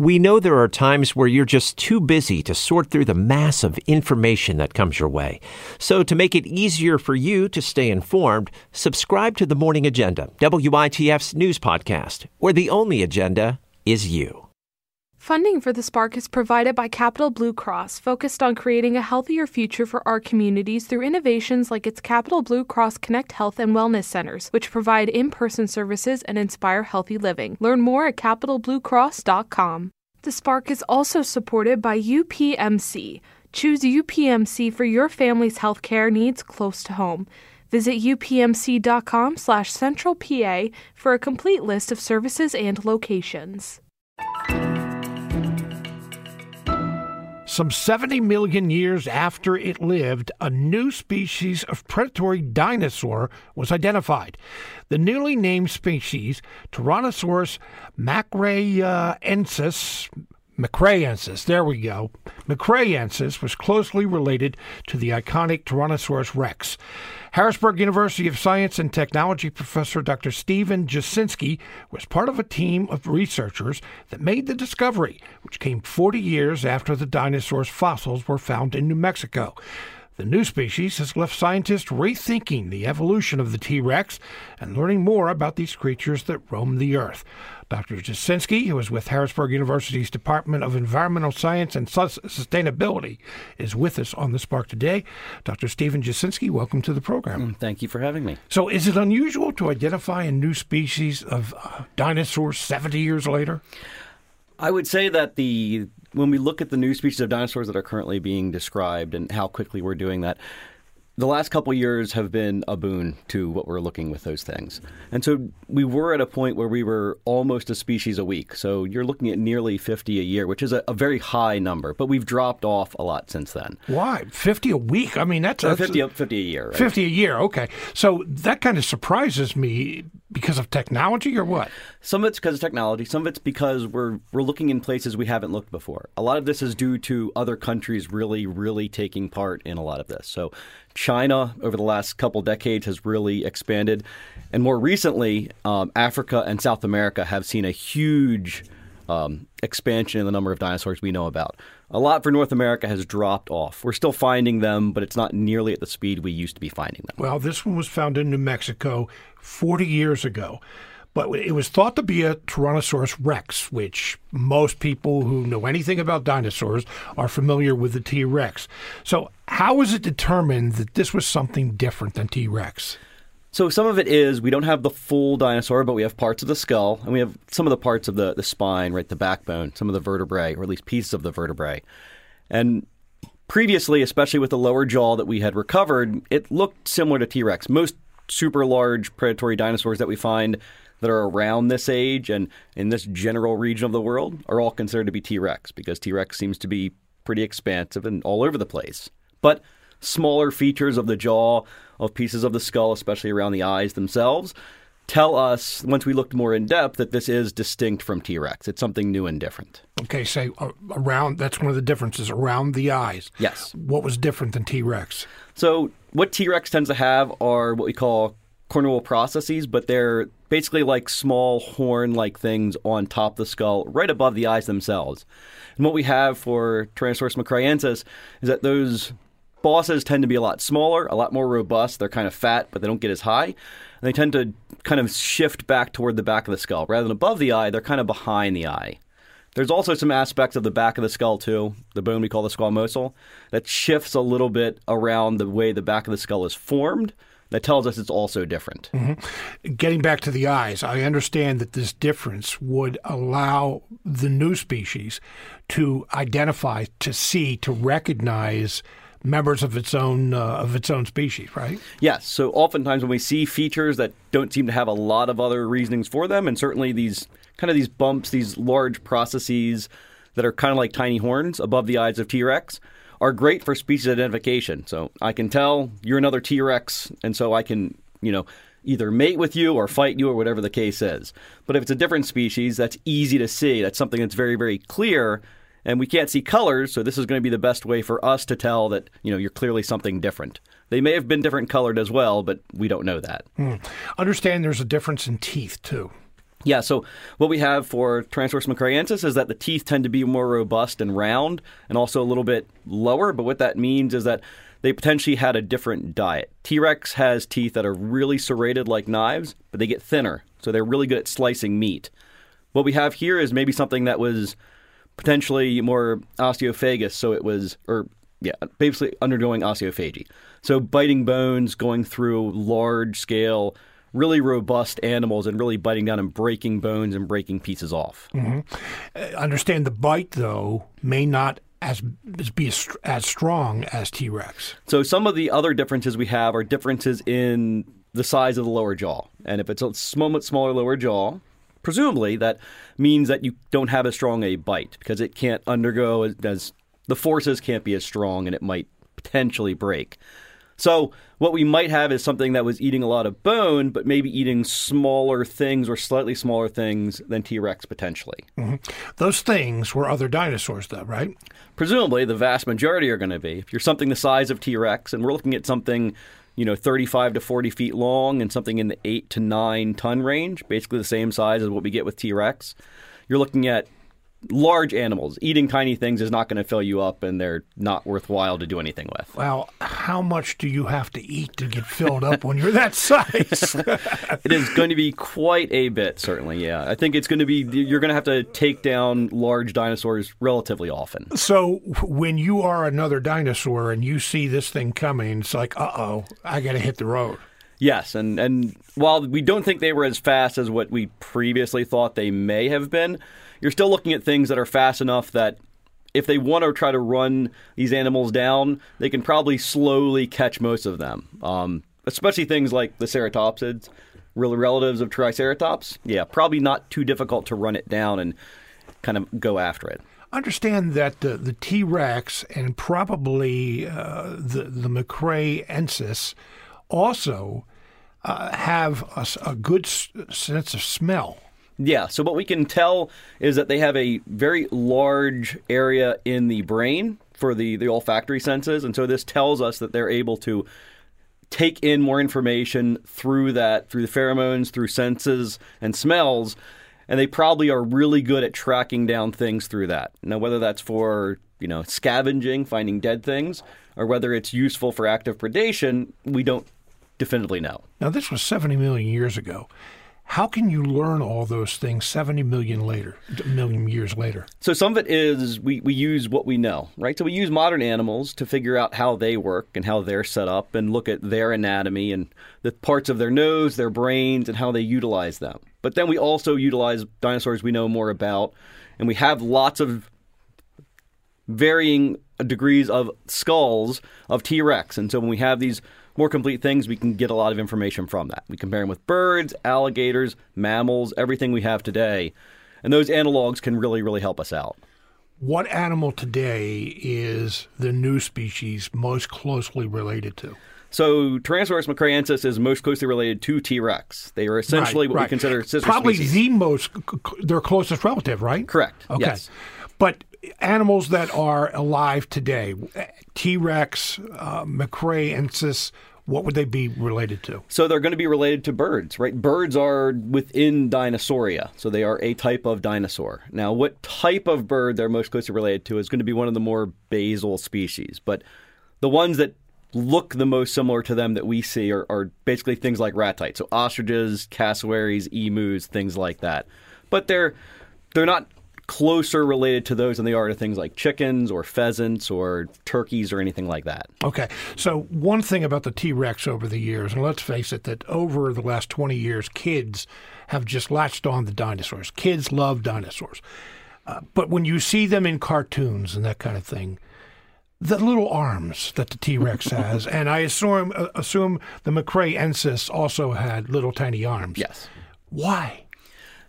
We know there are times where you're just too busy to sort through the mass of information that comes your way. So, to make it easier for you to stay informed, subscribe to the Morning Agenda, WITF's news podcast, where the only agenda is you. Funding for the Spark is provided by Capital Blue Cross, focused on creating a healthier future for our communities through innovations like its Capital Blue Cross Connect Health and Wellness Centers, which provide in person services and inspire healthy living. Learn more at capitalbluecross.com. The Spark is also supported by UPMC. Choose UPMC for your family's healthcare needs close to home. Visit upmc.com slash centralpa for a complete list of services and locations. Some 70 million years after it lived, a new species of predatory dinosaur was identified. The newly named species, Tyrannosaurus macraeensis, macraeensis, there we go. Macraeensis was closely related to the iconic Tyrannosaurus rex. Harrisburg University of Science and Technology professor Dr. Steven Jasinski was part of a team of researchers that made the discovery, which came 40 years after the dinosaur's fossils were found in New Mexico. The new species has left scientists rethinking the evolution of the T Rex and learning more about these creatures that roam the earth. Dr. Jasinski, who is with Harrisburg University's Department of Environmental Science and Sustainability, is with us on the Spark today. Dr. Steven Jasinski, welcome to the program. Mm, thank you for having me. So, is it unusual to identify a new species of uh, dinosaurs 70 years later? I would say that the when we look at the new species of dinosaurs that are currently being described and how quickly we're doing that, the last couple years have been a boon to what we're looking with those things. And so we were at a point where we were almost a species a week. So you're looking at nearly 50 a year, which is a, a very high number, but we've dropped off a lot since then. Why? 50 a week? I mean, that's, uh, that's 50, 50 a year. Right? 50 a year, okay. So that kind of surprises me because of technology or what? Some of it's because of technology. Some of it's because we're we're looking in places we haven't looked before. A lot of this is due to other countries really, really taking part in a lot of this. So China over the last couple decades has really expanded, and more recently, um, Africa and South America have seen a huge um, expansion in the number of dinosaurs we know about. A lot for North America has dropped off. We're still finding them, but it's not nearly at the speed we used to be finding them. Well, this one was found in New Mexico 40 years ago. But it was thought to be a Tyrannosaurus rex, which most people who know anything about dinosaurs are familiar with the T Rex. So, how was it determined that this was something different than T Rex? So some of it is we don't have the full dinosaur, but we have parts of the skull, and we have some of the parts of the, the spine, right, the backbone, some of the vertebrae, or at least pieces of the vertebrae. And previously, especially with the lower jaw that we had recovered, it looked similar to T Rex. Most super large predatory dinosaurs that we find that are around this age and in this general region of the world are all considered to be T Rex because T Rex seems to be pretty expansive and all over the place. But smaller features of the jaw, of pieces of the skull, especially around the eyes themselves, tell us, once we looked more in depth, that this is distinct from T Rex. It's something new and different. Okay, say uh, around, that's one of the differences, around the eyes. Yes. What was different than T Rex? So, what T Rex tends to have are what we call cornual processes, but they're basically like small horn like things on top of the skull, right above the eyes themselves. And what we have for Tyrannosaurus macraeensis is that those bosses tend to be a lot smaller, a lot more robust. They're kind of fat, but they don't get as high. And they tend to kind of shift back toward the back of the skull. Rather than above the eye, they're kind of behind the eye. There's also some aspects of the back of the skull, too, the bone we call the squamosal, that shifts a little bit around the way the back of the skull is formed that tells us it's also different. Mm-hmm. Getting back to the eyes, I understand that this difference would allow the new species to identify, to see, to recognize members of its own uh, of its own species, right? Yes. So oftentimes when we see features that don't seem to have a lot of other reasonings for them, and certainly these kind of these bumps, these large processes that are kind of like tiny horns above the eyes of T Rex, are great for species identification. So I can tell you're another T Rex, and so I can, you know, either mate with you or fight you or whatever the case is. But if it's a different species, that's easy to see. That's something that's very, very clear. And we can't see colors, so this is going to be the best way for us to tell that, you know, you're clearly something different. They may have been different colored as well, but we don't know that. Hmm. Understand there's a difference in teeth, too. Yeah, so what we have for Tyrannosaurus macraeensis is that the teeth tend to be more robust and round and also a little bit lower. But what that means is that they potentially had a different diet. T Rex has teeth that are really serrated like knives, but they get thinner. So they're really good at slicing meat. What we have here is maybe something that was potentially more osteophagous. So it was, or yeah, basically undergoing osteophagy. So biting bones, going through large scale really robust animals and really biting down and breaking bones and breaking pieces off. Mm-hmm. Uh, understand the bite, though, may not as be as, as strong as T Rex. So some of the other differences we have are differences in the size of the lower jaw. And if it's a somewhat smaller lower jaw, presumably that means that you don't have as strong a bite because it can't undergo as, as the forces can't be as strong and it might potentially break. So what we might have is something that was eating a lot of bone, but maybe eating smaller things or slightly smaller things than T Rex potentially. Mm-hmm. Those things were other dinosaurs, though, right? Presumably, the vast majority are going to be. If you're something the size of T Rex, and we're looking at something, you know, 35 to 40 feet long and something in the 8 to 9 ton range, basically the same size as what we get with T Rex, you're looking at large animals. Eating tiny things is not going to fill you up, and they're not worthwhile to do anything with. Well, how much do you have to eat to get filled up when you're that size? it is going to be quite a bit, certainly. Yeah, I think it's going to be. You're going to have to take down large dinosaurs relatively often. So when you are another dinosaur and you see this thing coming, it's like, uh oh, I got to hit the road. Yes, and, and while we don't think they were as fast as what we previously thought they may have been, you're still looking at things that are fast enough that if they want to try to run these animals down, they can probably slowly catch most of them. Um, especially things like the ceratopsids, really relatives of Triceratops. Yeah, probably not too difficult to run it down and kind of go after it. Understand that the, T Rex and probably uh, the the macraeensis also uh, have a, a good s- sense of smell. Yeah, so what we can tell is that they have a very large area in the brain for the, the olfactory senses. And so this tells us that they're able to take in more information through that, through the pheromones, through senses and smells. And they probably are really good at tracking down things through that. Now, whether that's for, you know, scavenging, finding dead things, or whether it's useful for active predation, we don't definitively know. Now, this was 70 million years ago. How can you learn all those things 70 million later, million years later? So some of it is we, we use what we know, right? So we use modern animals to figure out how they work and how they're set up and look at their anatomy and the parts of their nose, their brains, and how they utilize them. But then we also utilize dinosaurs we know more about, and we have lots of varying degrees of skulls of T Rex. And so when we have these more complete things, we can get a lot of information from that. We compare them with birds, alligators, mammals, everything we have today. And those analogs can really, really help us out. What animal today is the new species most closely related to? So Tyrannosaurus macraeensis is most closely related to T Rex. They are essentially right, what right. we consider sister Probably species. the most, their closest relative, right? Correct. Okay. Yes. But animals that are alive today, T Rex, uh, macraeensis, what would they be related to? So they're going to be related to birds, right? Birds are within Dinosauria, so they are a type of dinosaur. Now, what type of bird they're most closely related to is going to be one of the more basal species, but the ones that look the most similar to them that we see are, are basically things like ratites, so ostriches, cassowaries, emus, things like that. But they're they're not closer related to those than they are to things like chickens or pheasants or turkeys or anything like that. Okay. So, one thing about the T Rex over the years, and let's face it, that over the last 20 years, kids have just latched on the dinosaurs. Kids love dinosaurs. Uh, but when you see them in cartoons and that kind of thing, the little arms that the T Rex has, and I assume uh, assume the macraeensis also had little tiny arms. Yes. Why?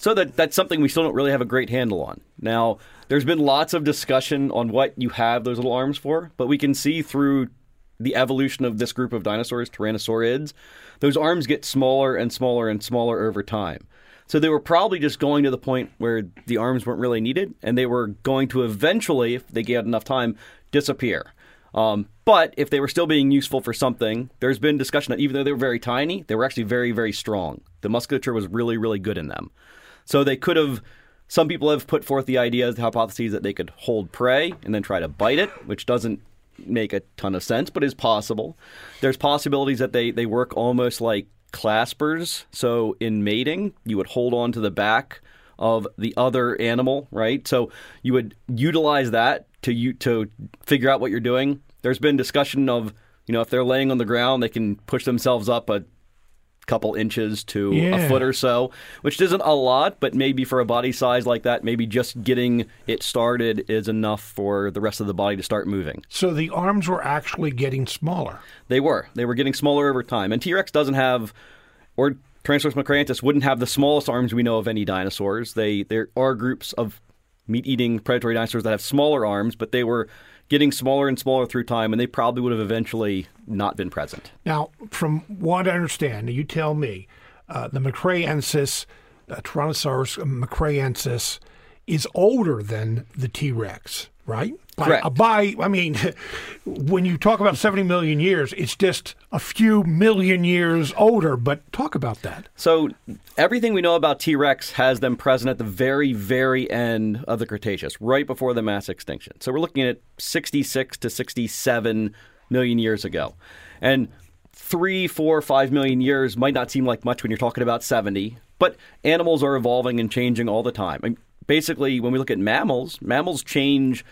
So that that's something we still don't really have a great handle on. Now, there's been lots of discussion on what you have those little arms for, but we can see through the evolution of this group of dinosaurs, Tyrannosaurids, those arms get smaller and smaller and smaller over time. So they were probably just going to the point where the arms weren't really needed, and they were going to eventually, if they get enough time, disappear. Um, but if they were still being useful for something, there's been discussion that even though they were very tiny, they were actually very, very strong. The musculature was really, really good in them. So they could have. Some people have put forth the idea, the hypotheses that they could hold prey and then try to bite it, which doesn't make a ton of sense, but is possible. There's possibilities that they, they work almost like claspers. So in mating, you would hold on to the back of the other animal, right? So you would utilize that to you to figure out what you're doing. There's been discussion of, you know, if they're laying on the ground, they can push themselves up a couple inches to Yeah. a foot or so, which isn't a lot, but maybe for a body size like that, maybe just getting it started is enough for the rest of the body to start moving. So the arms were actually getting smaller. They were. They were getting smaller over time. And T Rex doesn't have, or Tyrannosaurus macrantus wouldn't have the smallest arms we know of any dinosaurs. They There are groups of meat eating predatory dinosaurs that have smaller arms, but they were getting smaller and smaller through time, and they probably would have eventually not been present. Now, from what I understand, you tell me, uh, the Macraeensis, uh, Tyrannosaurus macraeensis, is older than the T Rex, right? By, Correct. by, I mean, when you talk about 70 million years, it's just a few million years older, but talk about that. So everything we know about T Rex has them present at the very, very end of the Cretaceous, right before the mass extinction. So we're looking at 66 to 67 million years ago. And three, four, five million years might not seem like much when you're talking about 70, but animals are evolving and changing all the time. I mean, basically, when we look at mammals, mammals change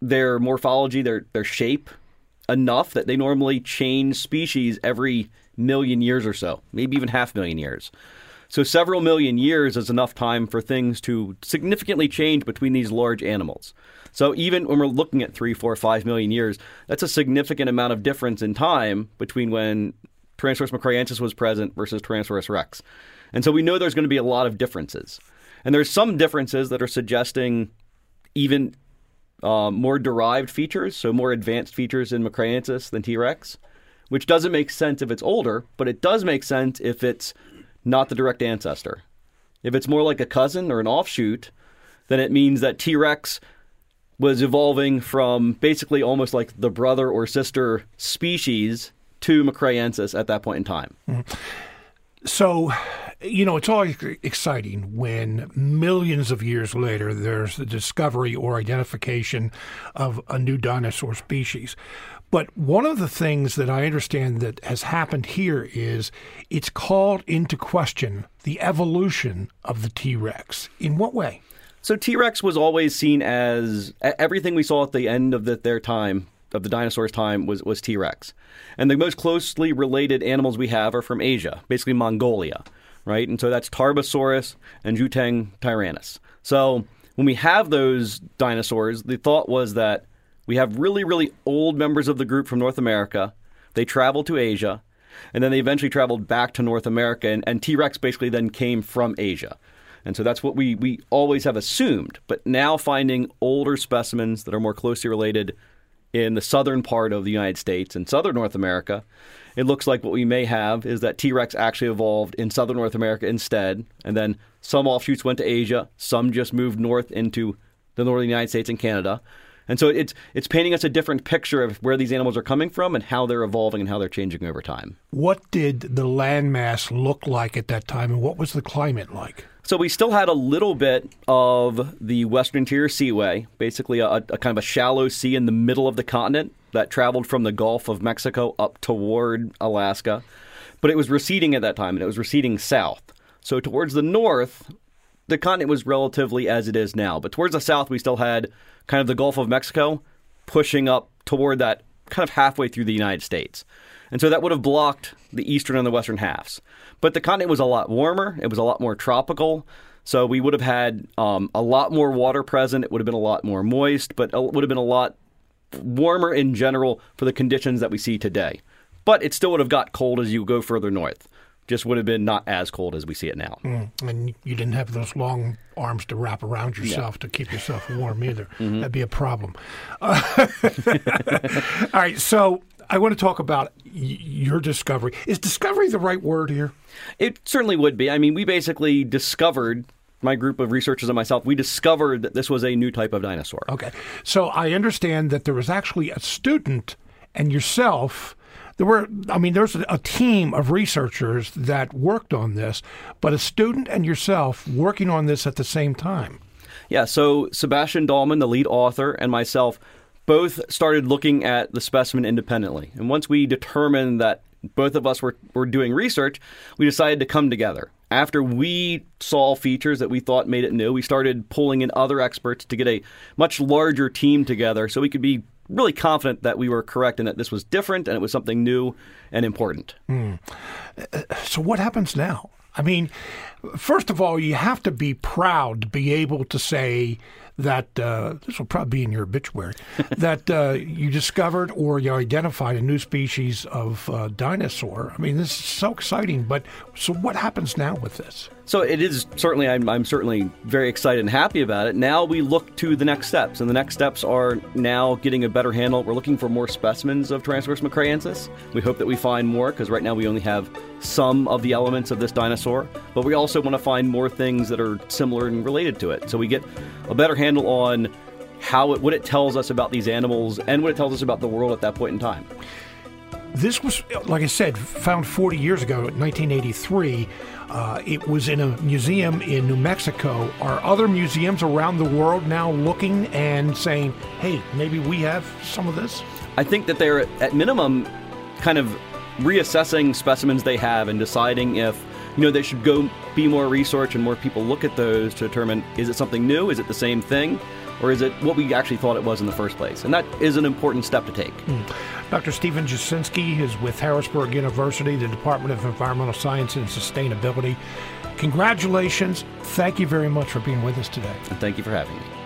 their morphology, their, their shape, enough that they normally change species every million years or so, maybe even half million years. So several million years is enough time for things to significantly change between these large animals. So even when we're looking at three, four, five million years, that's a significant amount of difference in time between when Tyrannosaurus macrantus was present versus Tyrannosaurus rex. And so we know there's going to be a lot of differences. And there's some differences that are suggesting even um, more derived features, so more advanced features in Macrantus than T Rex, which doesn't make sense if it's older, but it does make sense if it's not the direct ancestor. If it's more like a cousin or an offshoot, then it means that T Rex was evolving from basically almost like the brother or sister species to Macraeensis at that point in time. So, you know, it's always exciting when millions of years later there's the discovery or identification of a new dinosaur species. But one of the things that I understand that has happened here is it's called into question the evolution of the T Rex. In what way? So T Rex was always seen as everything we saw at the end of the, their time, of the dinosaurs' time, was, was T Rex. And the most closely related animals we have are from Asia, basically Mongolia, right? And so that's Tarbosaurus and Jutang tyrannus. So when we have those dinosaurs, the thought was that we have really, really old members of the group from North America. They traveled to Asia, and then they eventually traveled back to North America, and, and T Rex basically then came from Asia. And so that's what we, we always have assumed. But now finding older specimens that are more closely related in the southern part of the United States and southern North America, it looks like what we may have is that T Rex actually evolved in southern North America instead. And then some offshoots went to Asia, some just moved north into the northern United States and Canada. And so it's it's painting us a different picture of where these animals are coming from and how they're evolving and how they're changing over time. What did the landmass look like at that time, and what was the climate like? So we still had a little bit of the Western Interior Seaway, basically a, a kind of a shallow sea in the middle of the continent that traveled from the Gulf of Mexico up toward Alaska. But it was receding at that time, and it was receding south. So towards the north, the continent was relatively as it is now. But towards the south, we still had kind of the Gulf of Mexico pushing up toward that kind of halfway through the United States. And so that would have blocked the eastern and the western halves. But the continent was a lot warmer, it was a lot more tropical. So we would have had um, a lot more water present. It would have been a lot more moist, but it would have been a lot warmer in general for the conditions that we see today. But it still would have got cold as you go further north. Just would have been not as cold as we see it now. And you didn't have those long arms to wrap around yourself to keep yourself warm either. That'd be a problem. Uh, all right, so I want to talk about y- your discovery. Is discovery the right word here? It certainly would be. I mean, we basically discovered, my group of researchers and myself, we discovered that this was a new type of dinosaur. Okay. So I understand that there was actually a student and yourself there were, I mean, there's a team of researchers that worked on this, but a student and yourself working on this at the same time. Yeah, so Sebastian Dalman, the lead author, and myself both started looking at the specimen independently. And once we determined that both of us were, were doing research, we decided to come together. After we saw features that we thought made it new, we started pulling in other experts to get a much larger team together so we could be really confident that we were correct and that this was different and it was something new and important. Mm. So, what happens now? I mean, first of all, you have to be proud to be able to say that uh, this will probably be in your obituary that uh, you discovered or you identified a new species of uh, dinosaur. I mean, this is so exciting. But so, what happens now with this? So it is certainly, I'm, I'm, certainly very excited and happy about it. Now we look to the next steps, and the next steps are now getting a better handle. We're looking for more specimens of Tyrannosaurus macraeensis. We hope that we find more because right now we only have some of the elements of this dinosaur, but we also want to find more things that are similar and related to it. So we get a better handle on how it, what it tells us about these animals and what it tells us about the world at that point in time. This was, like I said, found 40 years ago, 1983. Uh, it was in a museum in New Mexico. Are other museums around the world now looking and saying, hey, maybe we have some of this? I think that they're, at minimum, kind of reassessing specimens they have and deciding if you know they should go be more research and more people look at those to determine is it something new is it the same thing or is it what we actually thought it was in the first place and that is an important step to take mm. Dr. Steven Jasinski is with Harrisburg University, the Department of Environmental Science and Sustainability. Congratulations. Thank you very much for being with us today. And thank you for having me.